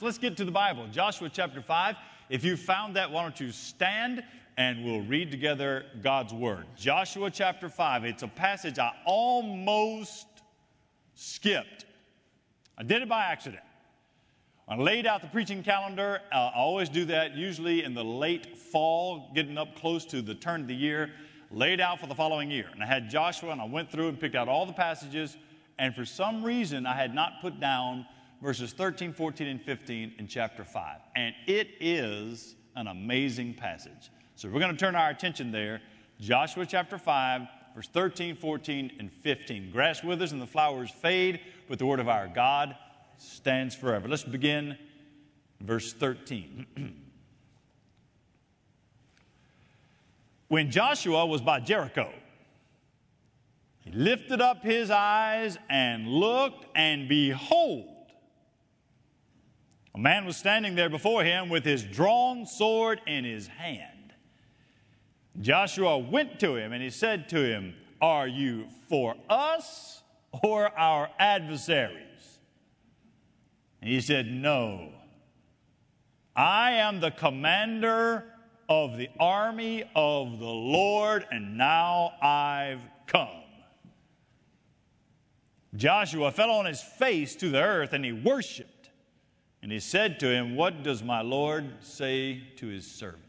Let's get to the Bible. Joshua chapter 5. If you found that, why don't you stand and we'll read together God's word. Joshua chapter 5. It's a passage I almost skipped. I did it by accident. I laid out the preaching calendar. Uh, I always do that, usually in the late fall, getting up close to the turn of the year, laid out for the following year. And I had Joshua, and I went through and picked out all the passages. And for some reason, I had not put down verses 13, 14, and 15 in chapter 5. And it is an amazing passage. So we're going to turn our attention there. Joshua chapter 5, verse 13, 14, and 15. Grass withers and the flowers fade, but the word of our God stands forever. Let's begin verse 13. when Joshua was by Jericho, he lifted up his eyes and looked, and behold, a man was standing there before him with his drawn sword in his hand. Joshua went to him and he said to him, Are you for us or our adversaries? And he said, No. I am the commander of the army of the Lord, and now I've come. Joshua fell on his face to the earth and he worshiped. And he said to him, What does my Lord say to his servant?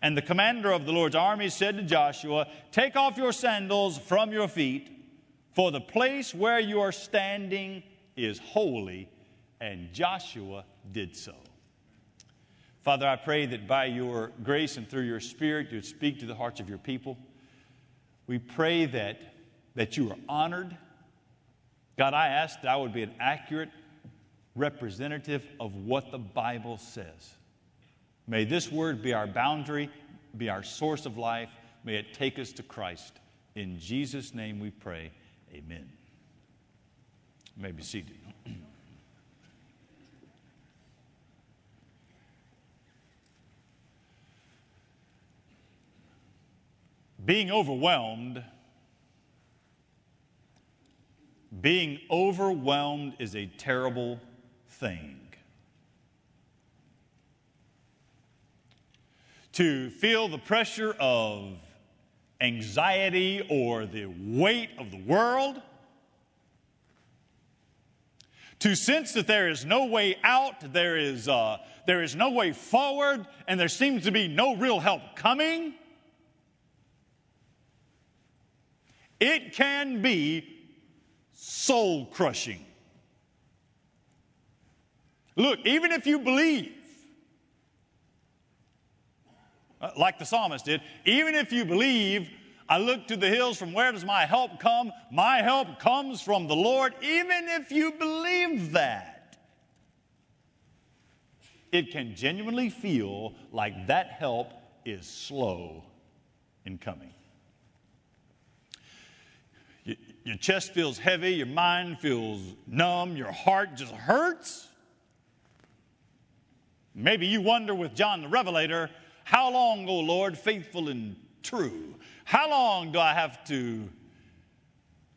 And the commander of the Lord's army said to Joshua, Take off your sandals from your feet, for the place where you are standing is holy. And Joshua did so. Father, I pray that by your grace and through your Spirit, you'd speak to the hearts of your people. We pray that, that you are honored. God, I ask that I would be an accurate representative of what the Bible says. May this word be our boundary, be our source of life. May it take us to Christ. In Jesus' name we pray. Amen. You may be seated. being overwhelmed being overwhelmed is a terrible thing. To feel the pressure of anxiety or the weight of the world. To sense that there is no way out, there is, uh, there is no way forward, and there seems to be no real help coming. It can be soul crushing. Look, even if you believe, uh, like the psalmist did, even if you believe, I look to the hills from where does my help come? My help comes from the Lord. Even if you believe that, it can genuinely feel like that help is slow in coming. Your chest feels heavy, your mind feels numb, your heart just hurts. Maybe you wonder with John the Revelator, how long, O Lord, faithful and true? How long do I have to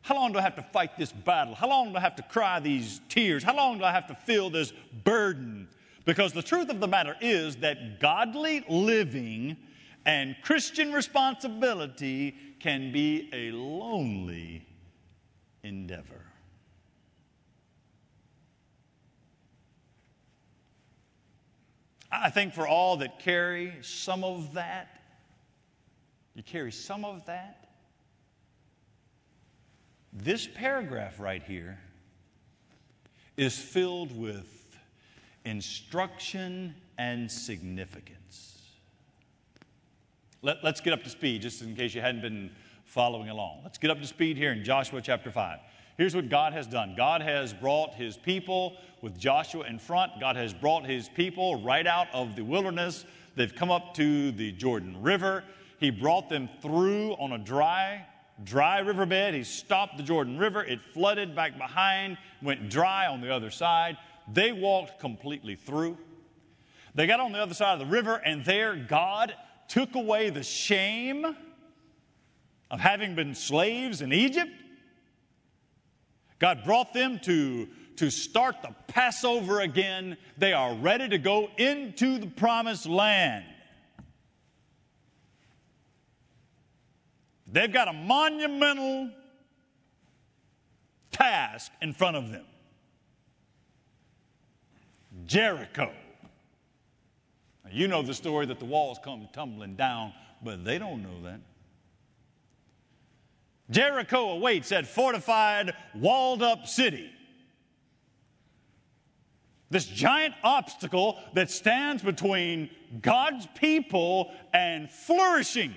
how long do I have to fight this battle? How long do I have to cry these tears? How long do I have to feel this burden? Because the truth of the matter is that godly living and Christian responsibility can be a lonely endeavor. I think for all that carry some of that, you carry some of that. This paragraph right here is filled with instruction and significance. Let, us get up to speed, just in case you hadn't been following along. Let's get up to speed here in Joshua chapter 5. Here's what God has done God has brought his people with Joshua in front. God has brought his people right out of the wilderness. They've come up to the Jordan River. He brought them through on a dry, dry riverbed. He stopped the Jordan River. It flooded back behind, went dry on the other side. They walked completely through. They got on the other side of the river, and there God took away the shame of having been slaves in Egypt God brought them to, to start the Passover again. They are ready to go into the promised land. They've got a monumental task in front of them Jericho. Now, you know the story that the walls come tumbling down, but they don't know that. Jericho awaits that fortified, walled up city. This giant obstacle that stands between God's people and flourishing.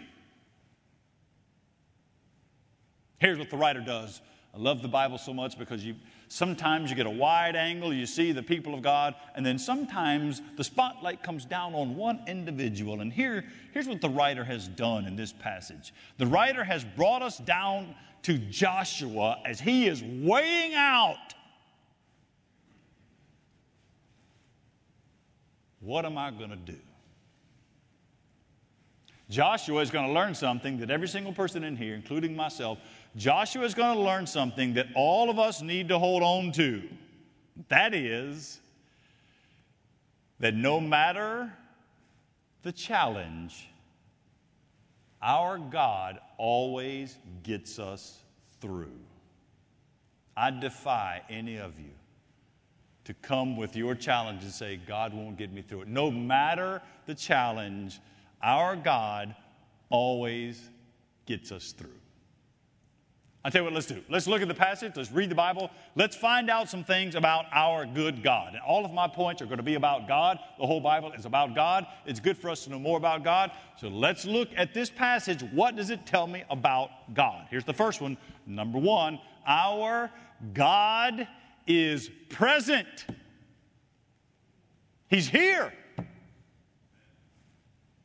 Here's what the writer does. I love the Bible so much because you sometimes you get a wide angle, you see the people of God, and then sometimes the spotlight comes down on one individual. And here, here's what the writer has done in this passage. The writer has brought us down to Joshua as he is weighing out what am I going to do? Joshua is going to learn something that every single person in here, including myself, Joshua is going to learn something that all of us need to hold on to. That is, that no matter the challenge, our God always gets us through. I defy any of you to come with your challenge and say, God won't get me through it. No matter the challenge, our God always gets us through. I'll tell you what, let's do. Let's look at the passage, let's read the Bible, let's find out some things about our good God. And all of my points are going to be about God. The whole Bible is about God. It's good for us to know more about God. So let's look at this passage. What does it tell me about God? Here's the first one. Number one, our God is present, He's here,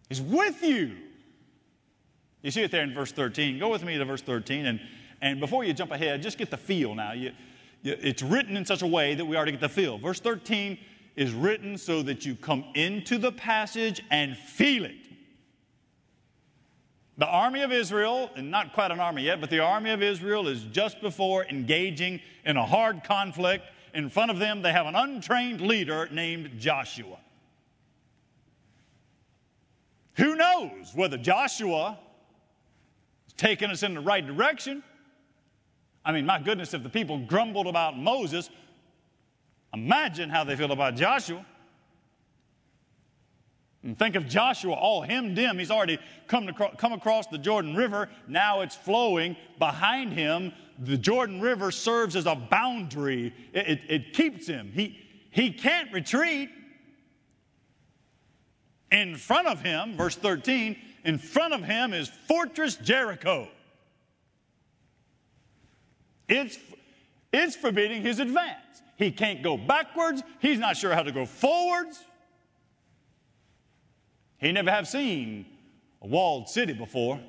He's with you. You see it there in verse 13. Go with me to verse 13 and and before you jump ahead, just get the feel now. You, you, it's written in such a way that we already get the feel. Verse 13 is written so that you come into the passage and feel it. The army of Israel, and not quite an army yet, but the army of Israel is just before engaging in a hard conflict. In front of them, they have an untrained leader named Joshua. Who knows whether Joshua is taking us in the right direction I mean, my goodness, if the people grumbled about Moses, imagine how they feel about Joshua. And think of Joshua all hemmed in. He's already come, to, come across the Jordan River. Now it's flowing behind him. The Jordan River serves as a boundary, it, it, it keeps him. He, he can't retreat. In front of him, verse 13, in front of him is Fortress Jericho. It's, it's forbidding his advance. He can't go backwards. He's not sure how to go forwards. He never have seen a walled city before.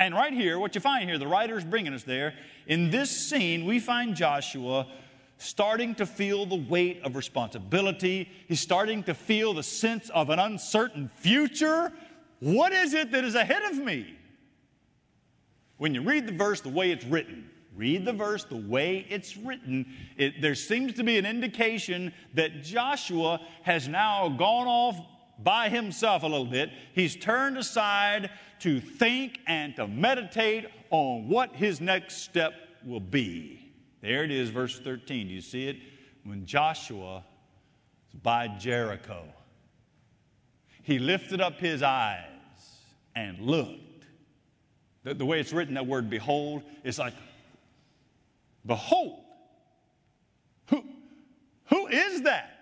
And right here, what you find here, the writer's bringing us there. In this scene, we find Joshua starting to feel the weight of responsibility. He's starting to feel the sense of an uncertain future. What is it that is ahead of me? When you read the verse the way it's written, read the verse the way it's written, it, there seems to be an indication that Joshua has now gone off by himself a little bit. He's turned aside to think and to meditate on what his next step will be. There it is, verse 13. Do you see it? When Joshua was by Jericho, he lifted up his eyes and looked the, the way it's written, that word behold, is like, behold. Who, who is that?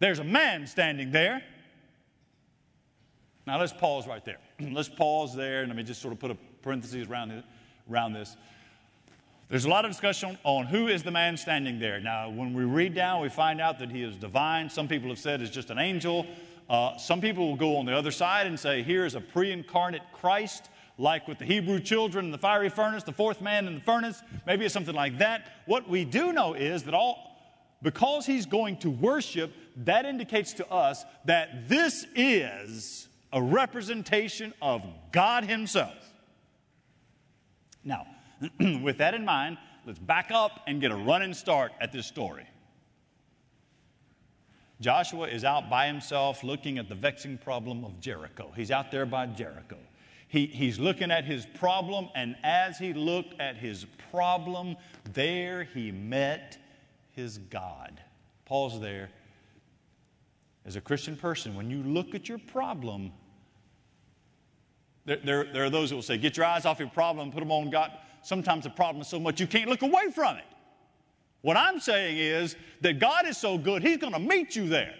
There's a man standing there. Now let's pause right there. let's pause there and let me just sort of put a parenthesis around, it, around this. There's a lot of discussion on who is the man standing there. Now, when we read down, we find out that he is divine. Some people have said it's just an angel. Uh, some people will go on the other side and say, here is a pre incarnate Christ like with the Hebrew children in the fiery furnace, the fourth man in the furnace. Maybe it's something like that. What we do know is that all, because he's going to worship, that indicates to us that this is a representation of God Himself. Now, with that in mind, let's back up and get a running start at this story. Joshua is out by himself looking at the vexing problem of Jericho. He's out there by Jericho. He, he's looking at his problem, and as he looked at his problem, there he met his God. Pause there. As a Christian person, when you look at your problem, there, there, there, are those that will say, Get your eyes off your problem, put them on God. Sometimes the problem is so much you can't look away from it. What I'm saying is that God is so good, He's going to meet you there.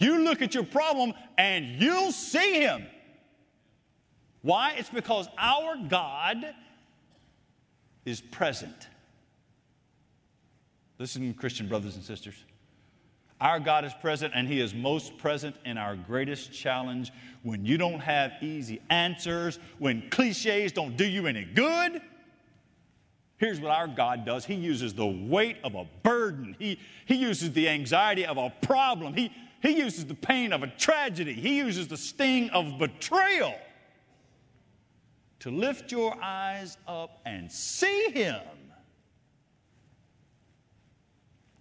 You look at your problem and you'll see Him. Why? It's because our God is present. Listen, Christian brothers and sisters. Our God is present, and He is most present in our greatest challenge when you don't have easy answers, when cliches don't do you any good. Here's what our God does He uses the weight of a burden, He, he uses the anxiety of a problem, he, he uses the pain of a tragedy, He uses the sting of betrayal to lift your eyes up and see Him.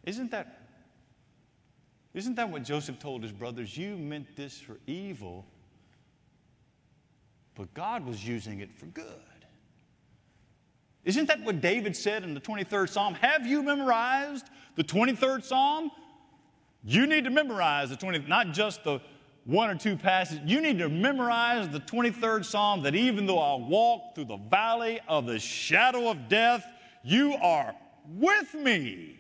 Isn't that isn't that what Joseph told his brothers? You meant this for evil, but God was using it for good. Isn't that what David said in the 23rd Psalm? Have you memorized the 23rd Psalm? You need to memorize the 20, not just the one or two passages. You need to memorize the 23rd Psalm that even though I walk through the valley of the shadow of death, you are with me.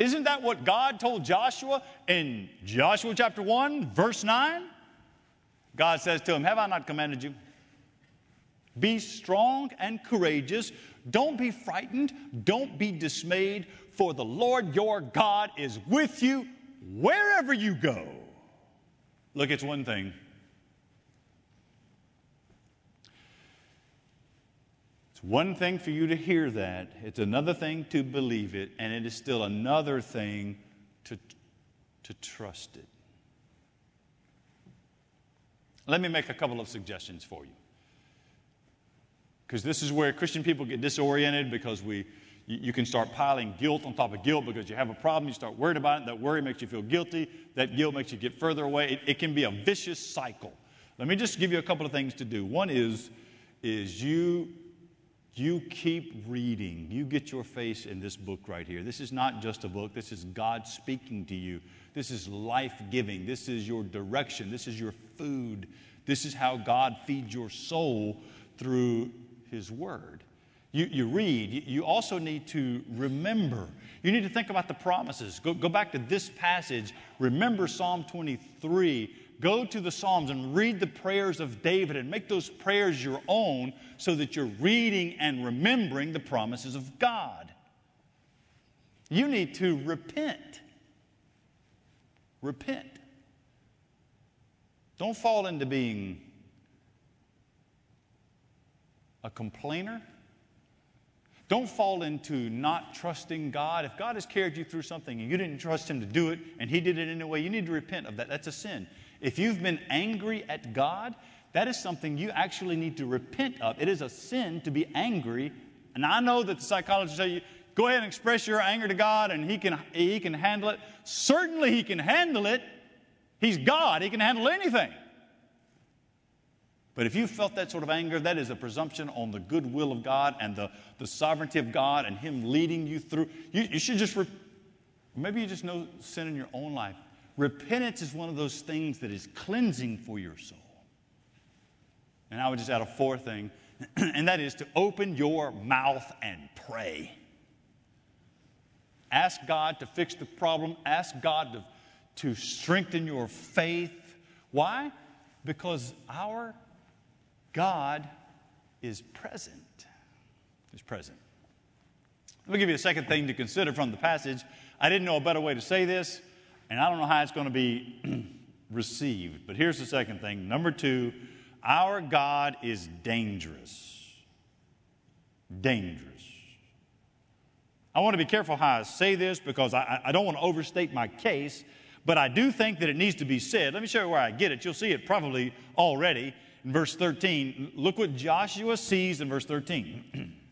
Isn't that what God told Joshua in Joshua chapter 1, verse 9? God says to him, Have I not commanded you? Be strong and courageous. Don't be frightened. Don't be dismayed, for the Lord your God is with you wherever you go. Look, it's one thing It's one thing for you to hear that, it's another thing to believe it, and it is still another thing to, to trust it. Let me make a couple of suggestions for you. Because this is where Christian people get disoriented because we, you can start piling guilt on top of guilt because you have a problem, you start worried about it, that worry makes you feel guilty, that guilt makes you get further away. It, it can be a vicious cycle. Let me just give you a couple of things to do. One is, is you you keep reading. You get your face in this book right here. This is not just a book, this is God speaking to you. This is life giving. This is your direction. This is your food. This is how God feeds your soul through His Word. You, you read, you also need to remember. You need to think about the promises. Go, go back to this passage. Remember Psalm 23 go to the Psalms and read the prayers of David and make those prayers your own so that you're reading and remembering the promises of God. You need to repent. Repent. Don't fall into being a complainer. Don't fall into not trusting God. If God has carried you through something and you didn't trust Him to do it and He did it anyway, you need to repent of that. That's a sin. If you've been angry at God, that is something you actually need to repent of. It is a sin to be angry. And I know that the psychologists tell you, go ahead and express your anger to God and he can, he can handle it. Certainly, He can handle it. He's God, He can handle anything. But if you felt that sort of anger, that is a presumption on the goodwill of God and the, the sovereignty of God and Him leading you through. You, you should just, re- maybe you just know sin in your own life. Repentance is one of those things that is cleansing for your soul. And I would just add a fourth thing, and that is to open your mouth and pray. Ask God to fix the problem, ask God to, to strengthen your faith. Why? Because our God is present. Is present. Let me give you a second thing to consider from the passage. I didn't know a better way to say this and I don't know how it's going to be received. But here's the second thing. Number two, our God is dangerous. Dangerous. I want to be careful how I say this because I, I don't want to overstate my case, but I do think that it needs to be said. Let me show you where I get it. You'll see it probably already in verse 13. Look what Joshua sees in verse 13.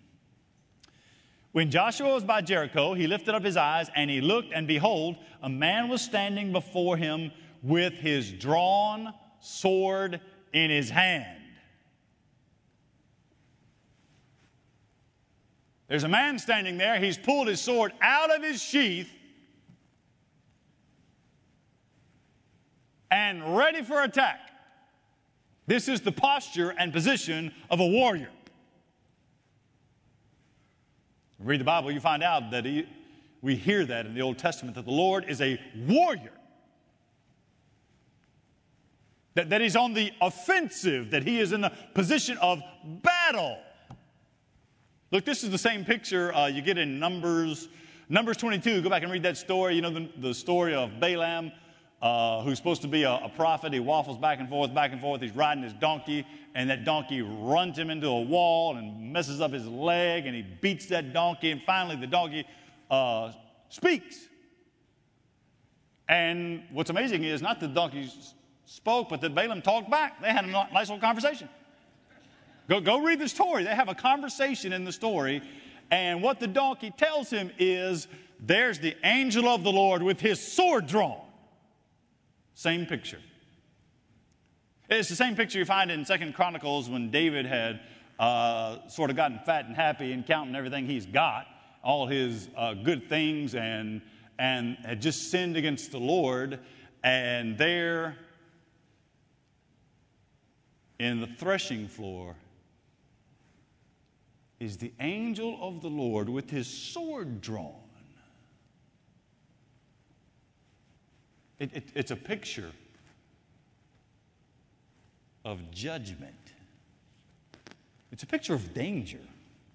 When Joshua was by Jericho, he lifted up his eyes and he looked, and behold, a man was standing before him with his drawn sword in his hand. There's a man standing there. He's pulled his sword out of his sheath and ready for attack. This is the posture and position of a warrior. Read the Bible, you find out that he, we hear that in the Old Testament that the Lord is a warrior. That, that he's on the offensive, that he is in the position of battle. Look, this is the same picture uh, you get in Numbers, Numbers 22. Go back and read that story. You know the, the story of Balaam, uh, who's supposed to be a, a, prophet. He waffles back and forth, back and forth. He's riding his donkey, and that donkey runs him into a wall and messes up his leg, and he beats that donkey, and finally the donkey uh, speaks. And what's amazing is not that the donkey spoke, but that Balaam talked back. They had a nice little conversation. Go, go read the story. They have a conversation in the story, and what the donkey tells him is there's the angel of the Lord with his sword drawn. Same picture. It's the same picture you find in Second Chronicles when David had uh, sort of gotten fat and happy and counting everything he's got, all his uh, good things, and, and had just sinned against the Lord. And there in the threshing floor is the angel of the Lord with his sword drawn. It, it, it's a picture of judgment. It's a picture of danger.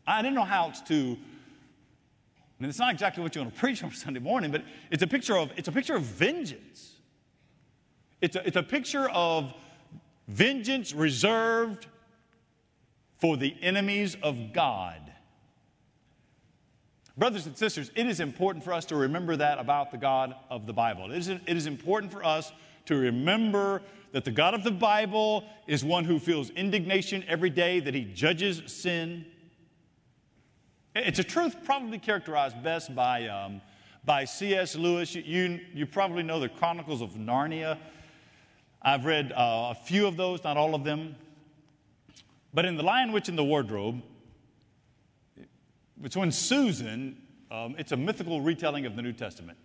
I didn't know how else to. I mean, it's not exactly what you want to preach on Sunday morning, but it's a picture of it's a picture of vengeance. It's a, it's a picture of vengeance reserved for the enemies of God. Brothers and sisters, it is important for us to remember that about the God of the Bible. It is, it is important for us to remember that the God of the Bible is one who feels indignation every day, that he judges sin. It's a truth probably characterized best by, um, by C.S. Lewis. You, you, you, probably know the Chronicles of Narnia. I've read uh, a few of those, not all of them. But in The Lion, Witch, and the Wardrobe, it's when Susan, um, it's a mythical retelling of the New Testament.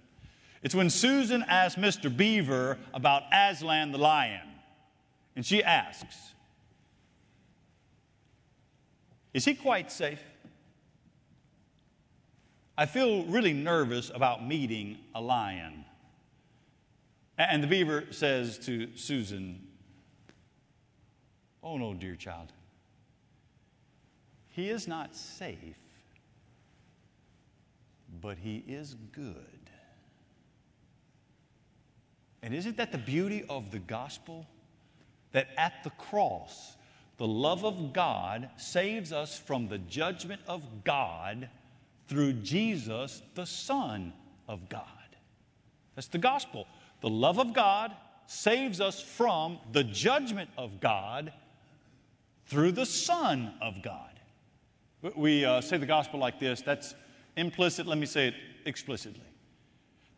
It's when Susan asks Mr. Beaver about Aslan the lion. And she asks, Is he quite safe? I feel really nervous about meeting a lion. And the beaver says to Susan, Oh no, dear child. He is not safe but he is good. And isn't that the beauty of the gospel? That at the cross, the love of God saves us from the judgment of God through Jesus, the Son of God. That's the gospel. The love of God saves us from the judgment of God through the Son of God. We uh, say the gospel like this that's implicit, let me say it explicitly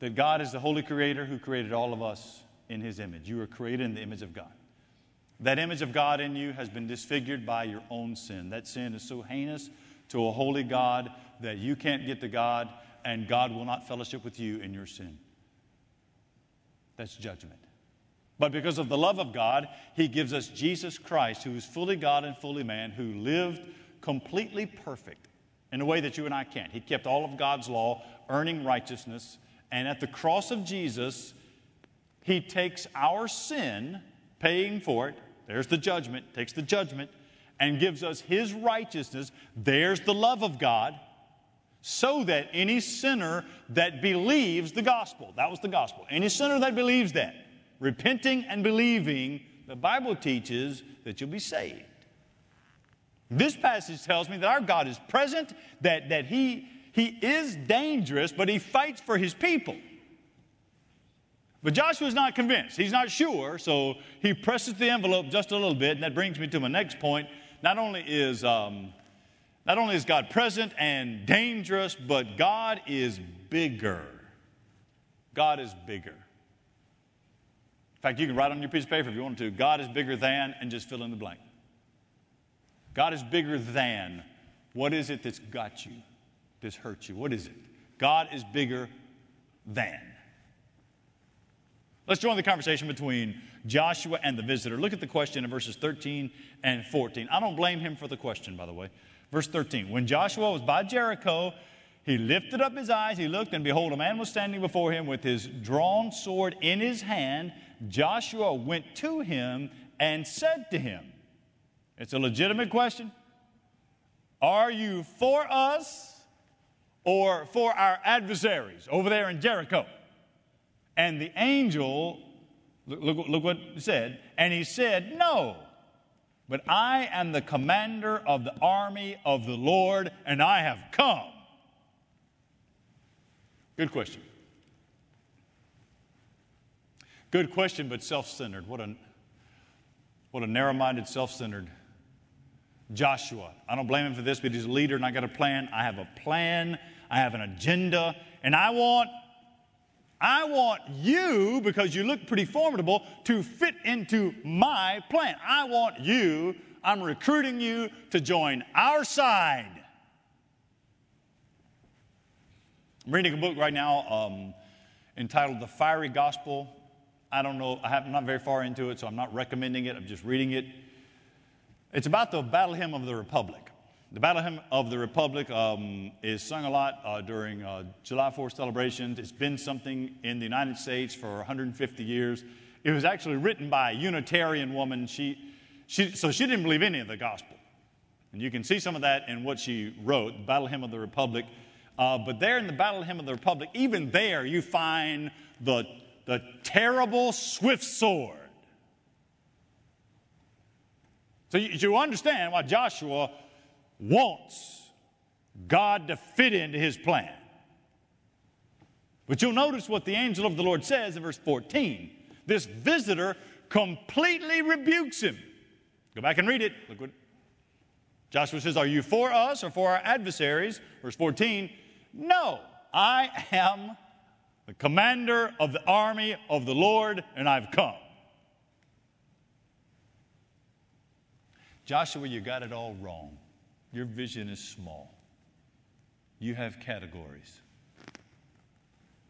that God is the holy creator who created all of us in his image. You were created in the image of God. That image of God in you has been disfigured by your own sin. That sin is so heinous to a holy God that you can't get to God and God will not fellowship with you in your sin. That's judgment. But because of the love of God, He gives us Jesus Christ, who is fully God and fully man, who lived completely perfect in a way that you and I can't. He kept all of God's law, earning righteousness. And at the cross of Jesus, He takes our sin, paying for it. There's the judgment, takes the judgment, and gives us His righteousness. There's the love of God, so that any sinner that believes the gospel, that was the gospel, any sinner that believes that, repenting and believing, the Bible teaches that you'll be saved. This passage tells me that our God is present, that, that he, he is dangerous, but He fights for His people. But Joshua is not convinced. He's not sure, so he presses the envelope just a little bit, and that brings me to my next point. Not only is, um, Not only is God present and dangerous, but God is bigger. God is bigger. In fact, you can write on your piece of paper if you want to God is bigger than, and just fill in the blank. God is bigger than. What is it that's got you, that's hurt you? What is it? God is bigger than. Let's join the conversation between Joshua and the visitor. Look at the question in verses 13 and 14. I don't blame him for the question, by the way. Verse 13 When Joshua was by Jericho, he lifted up his eyes, he looked, and behold, a man was standing before him with his drawn sword in his hand. Joshua went to him and said to him, It's a legitimate question. Are you for us or for our adversaries over there in Jericho? And the angel, look, look, look what he said, and he said, No, but I am the commander of the army of the Lord, and I have come. Good question. Good question, but self centered. What a, what a narrow minded, self centered Joshua. I don't blame him for this, but he's a leader and I got a plan. I have a plan, I have an agenda, and I want I want you, because you look pretty formidable, to fit into my plan. I want you, I'm recruiting you to join our side. I'm reading a book right now um, entitled The Fiery Gospel. I don't know, I am not very far into it, so I'm not recommending it, I'm just reading it. It's about the battle hymn of the Republic. The Battle Hymn of the Republic um, is sung a lot uh, during uh, July 4th celebrations. It's been something in the United States for 150 years. It was actually written by a Unitarian woman. She, she, so she didn't believe any of the gospel. And you can see some of that in what she wrote, the Battle Hymn of the Republic. Uh, but there in the Battle Hymn of the Republic, even there you find the, the terrible swift sword. So you, you understand why Joshua wants God to fit into his plan. But you'll notice what the angel of the Lord says in verse 14. This visitor completely rebukes him. Go back and read it. Look what Joshua says Are you for us or for our adversaries? Verse 14 No, I am the commander of the army of the Lord, and I've come. Joshua, you got it all wrong. Your vision is small. You have categories.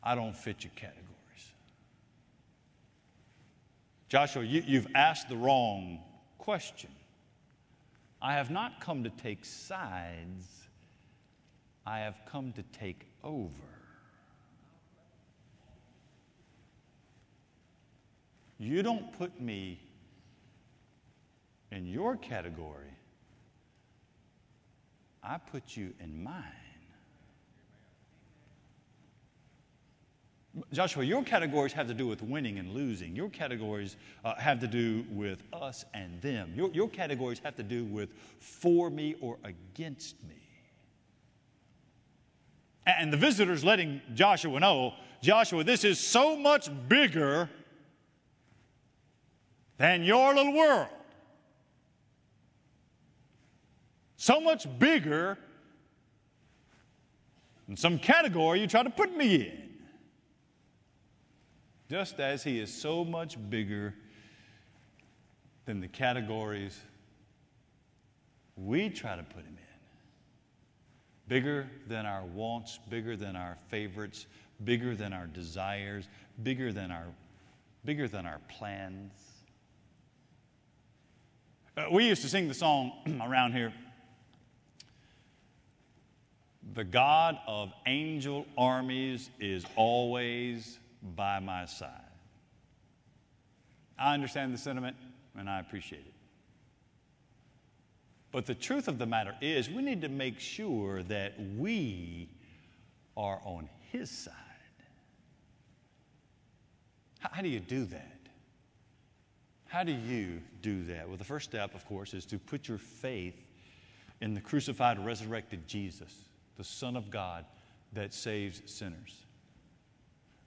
I don't fit your categories. Joshua, you, have asked the wrong question. I have not come to take sides, I have come to take over. You don't put me in your category I put you in mine. Joshua, your categories have to do with winning and losing. Your categories uh, have to do with us and them. Your, your categories have to do with for me or against me. And the visitor's letting Joshua know Joshua, this is so much bigger than your little world. So much bigger than some category you try to put me in. Just as He is so much bigger than the categories we try to put Him in. Bigger than our wants, bigger than our favorites, bigger than our desires, bigger than our, bigger than our plans. Uh, we used to sing the song around here the God of angel armies is always by my side. I understand the sentiment and I appreciate it. But the truth of the matter is, we need to make sure that we are on His side. How do you do that? How do you do that? Well, the first step, of course, is to put your faith in the crucified, resurrected Jesus the Son of God that saves sinners.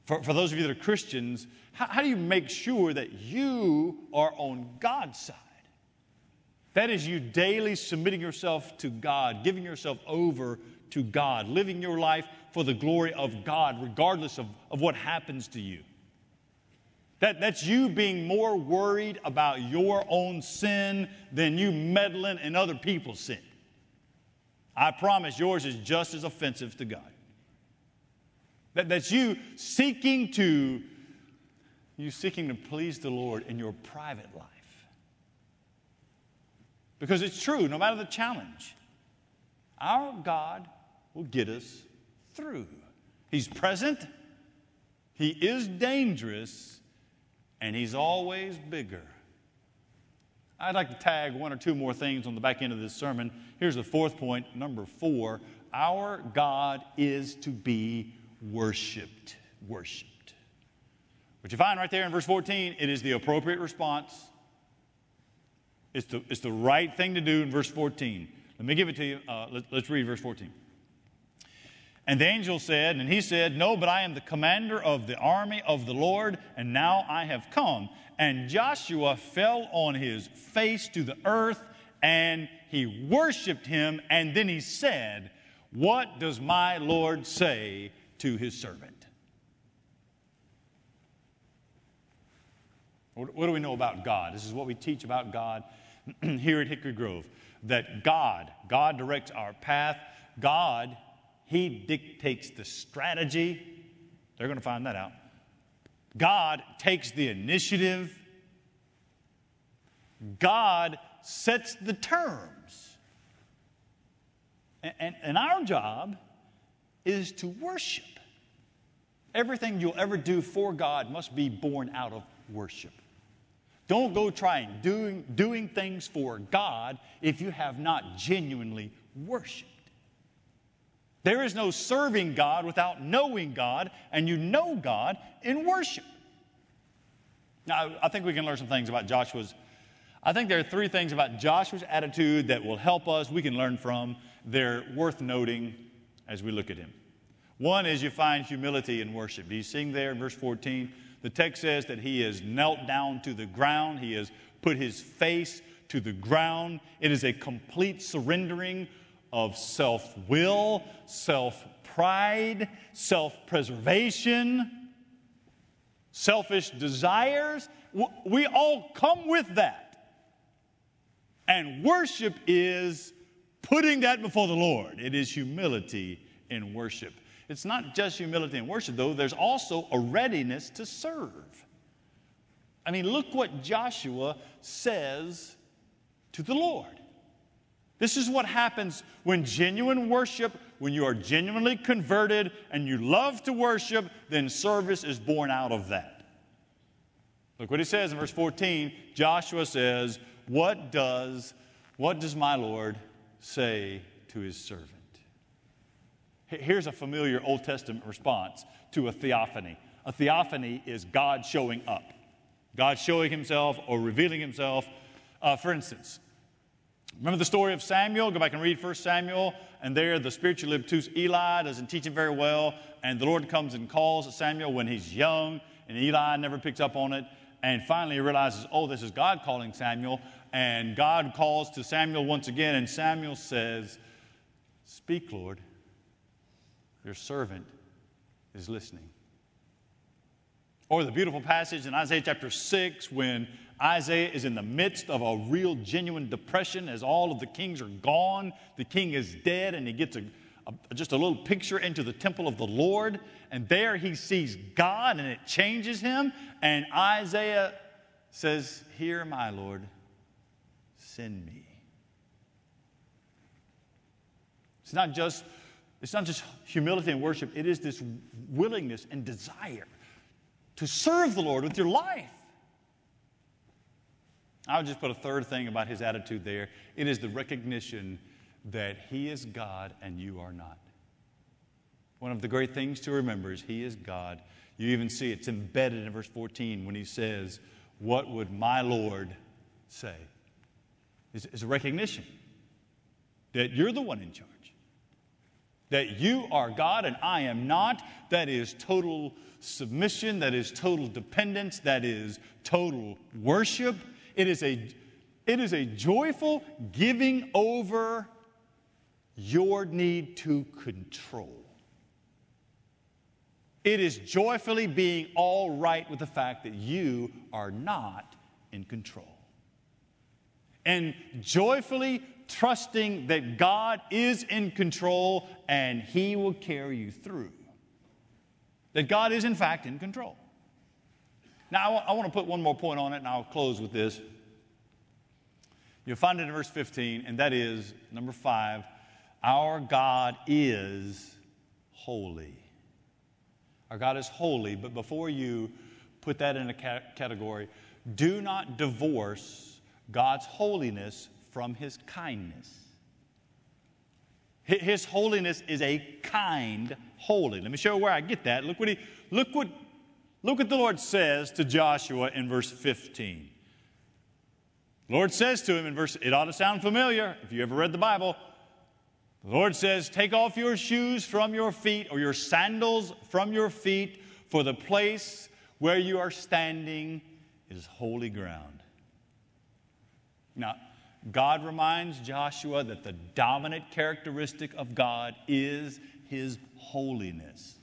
For, for those of you that are Christians, how, how do you make sure that you are on God's side? That is you daily submitting yourself to God, giving yourself over to God, living your life for the glory of God, regardless of, of what happens to you. That, that's you being more worried about your own sin than you meddling in other people's sin. I promise yours is just as offensive to God. That, that's you seeking to you seeking to please the Lord in your private life. Because it's true, no matter the challenge, our God will get us through. He's present, He is dangerous, and He's always bigger. I'd like to tag one or two more things on the back end of this sermon. Here's the fourth point, number four. Our God is to be worshiped. Worshiped. But you find right there in verse 14, it is the appropriate response. It's the, it's the right thing to do in verse 14. Let me give it to you. Uh, let, let's read verse 14. And the angel said, and he said, No, but I am the commander of the army of the Lord, and now I have come. And Joshua fell on his face to the earth, and he worshiped him. And then he said, What does my Lord say to his servant? What do we know about God? This is what we teach about God here at Hickory Grove that God, God directs our path. God he dictates the strategy. They're going to find that out. God takes the initiative. God sets the terms. And, and, and, our job is to worship. Everything you'll ever do for God must be born out of worship. Don't go trying doing, doing things for God if you have not genuinely worshiped. There is no serving God without knowing God, and you know God in worship. Now, I think we can learn some things about Joshua's. I think there are three things about Joshua's attitude that will help us, we can learn from. They're worth noting as we look at him. One is you find humility in worship. Do you see there in verse 14? The text says that he has knelt down to the ground, he has put his face to the ground. It is a complete surrendering of self will, self pride, self preservation, selfish desires. We all come with that. And worship is putting that before the Lord, it is humility in worship. It's not just humility in worship, though, there's also a readiness to serve. I mean, look what Joshua says to the Lord. This is what happens when genuine worship, when you are genuinely converted and you love to worship, then service is born out of that. Look what he says in verse 14. Joshua says, What does, what does my Lord say to his servant? Here's a familiar Old Testament response to a theophany. A theophany is God showing up, God showing himself or revealing himself. Uh, for instance, Remember the story of Samuel? Go back and read 1 Samuel. And there, the spiritually obtuse Eli doesn't teach him very well. And the Lord comes and calls Samuel when he's young. And Eli never picks up on it. And finally, he realizes, oh, this is God calling Samuel. And God calls to Samuel once again. And Samuel says, Speak, Lord. Your servant is listening. Or the beautiful passage in Isaiah chapter 6 when Isaiah is in the midst of a real, genuine depression as all of the kings are gone. The king is dead, and he gets a, a, just a little picture into the temple of the Lord. And there he sees God, and it changes him. And Isaiah says, Here, my Lord, send me. It's not just it's not just humility and worship, it is this willingness and desire to serve the Lord with your life. I would just put a third thing about his attitude there. It is the recognition that he is God and you are not. One of the great things to remember is he is God. You even see it's embedded in verse 14 when he says, What would my Lord say? It's a recognition that you're the one in charge, that you are God and I am not. That is total submission, that is total dependence, that is total worship. It is a It is a joyful giving over your need to control. It is joyfully being all right with the fact that you are not in control. And joyfully trusting that God is in control and He will carry you through. That God is, in fact, in control. Now, I, w- I want to put one more point on it, and I'll close with this. You'll find it in verse 15, and that is number five our God is holy. Our God is holy, but before you put that in a ca- category, do not divorce God's holiness from his kindness. His holiness is a kind holy. Let me show you where I get that. Look what he look what look what the Lord says to Joshua in verse 15. The Lord says to him in verse, it ought to sound familiar if you ever read the Bible. The Lord says, Take off your shoes from your feet, or your sandals from your feet, for the place where you are standing is holy ground. Now, God reminds Joshua that the dominant characteristic of God is his holiness.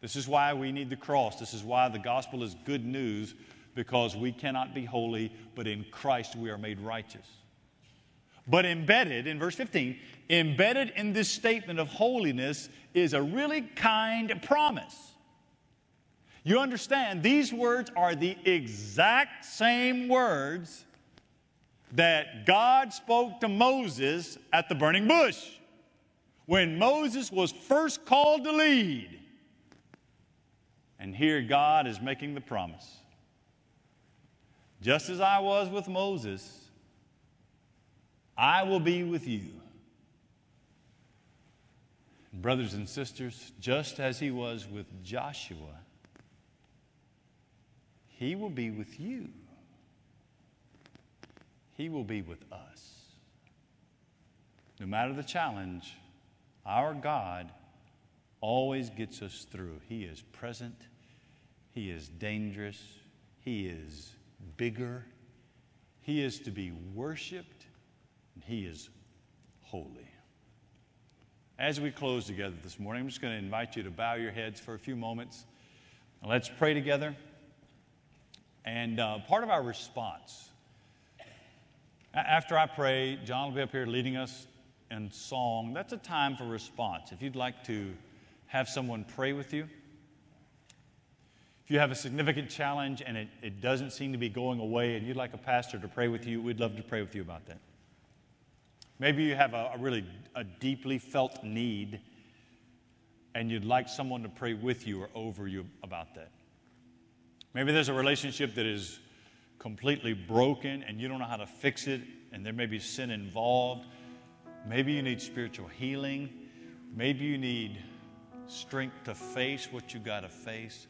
This is why we need the cross. This is why the gospel is good news because we cannot be holy, but in Christ we are made righteous. But embedded in verse 15, embedded in this statement of holiness is a really kind promise. You understand, these words are the exact same words that God spoke to Moses at the burning bush when Moses was first called to lead. And here God is making the promise. Just as I was with Moses, I will be with you. Brothers and sisters, just as he was with Joshua, he will be with you. He will be with us. No matter the challenge, our God always gets us through. He is present, He is dangerous, He is bigger, He is to be worshiped, and He is holy. As we close together this morning, I'm just going to invite you to bow your heads for a few moments. Let's pray together. And uh, part of our response after I pray, John will be up here leading us in song. That's a time for response. If you'd like to have someone pray with you, if you have a significant challenge and it, it doesn't seem to be going away and you'd like a pastor to pray with you, we'd love to pray with you about that. Maybe you have a, a really a deeply felt need and you'd like someone to pray with you or over you about that. Maybe there's a relationship that is completely broken and you don't know how to fix it, and there may be sin involved. Maybe you need spiritual healing. Maybe you need strength to face what you got to face.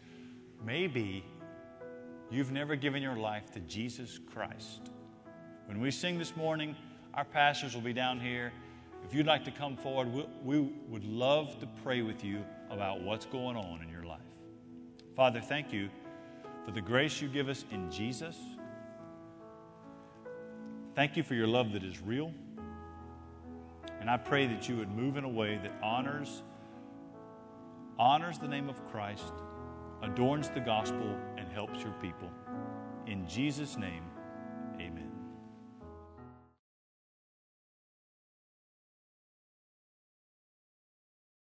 Maybe you've never given your life to Jesus Christ. When we sing this morning, our pastors will be down here. If you'd like to come forward, we, we would love to pray with you about what's going on in your life. Father, thank you for the grace you give us in Jesus. Thank you for your love that is real. And I pray that you would move in a way that honors honors the name of Christ, adorns the gospel and helps your people. In Jesus name,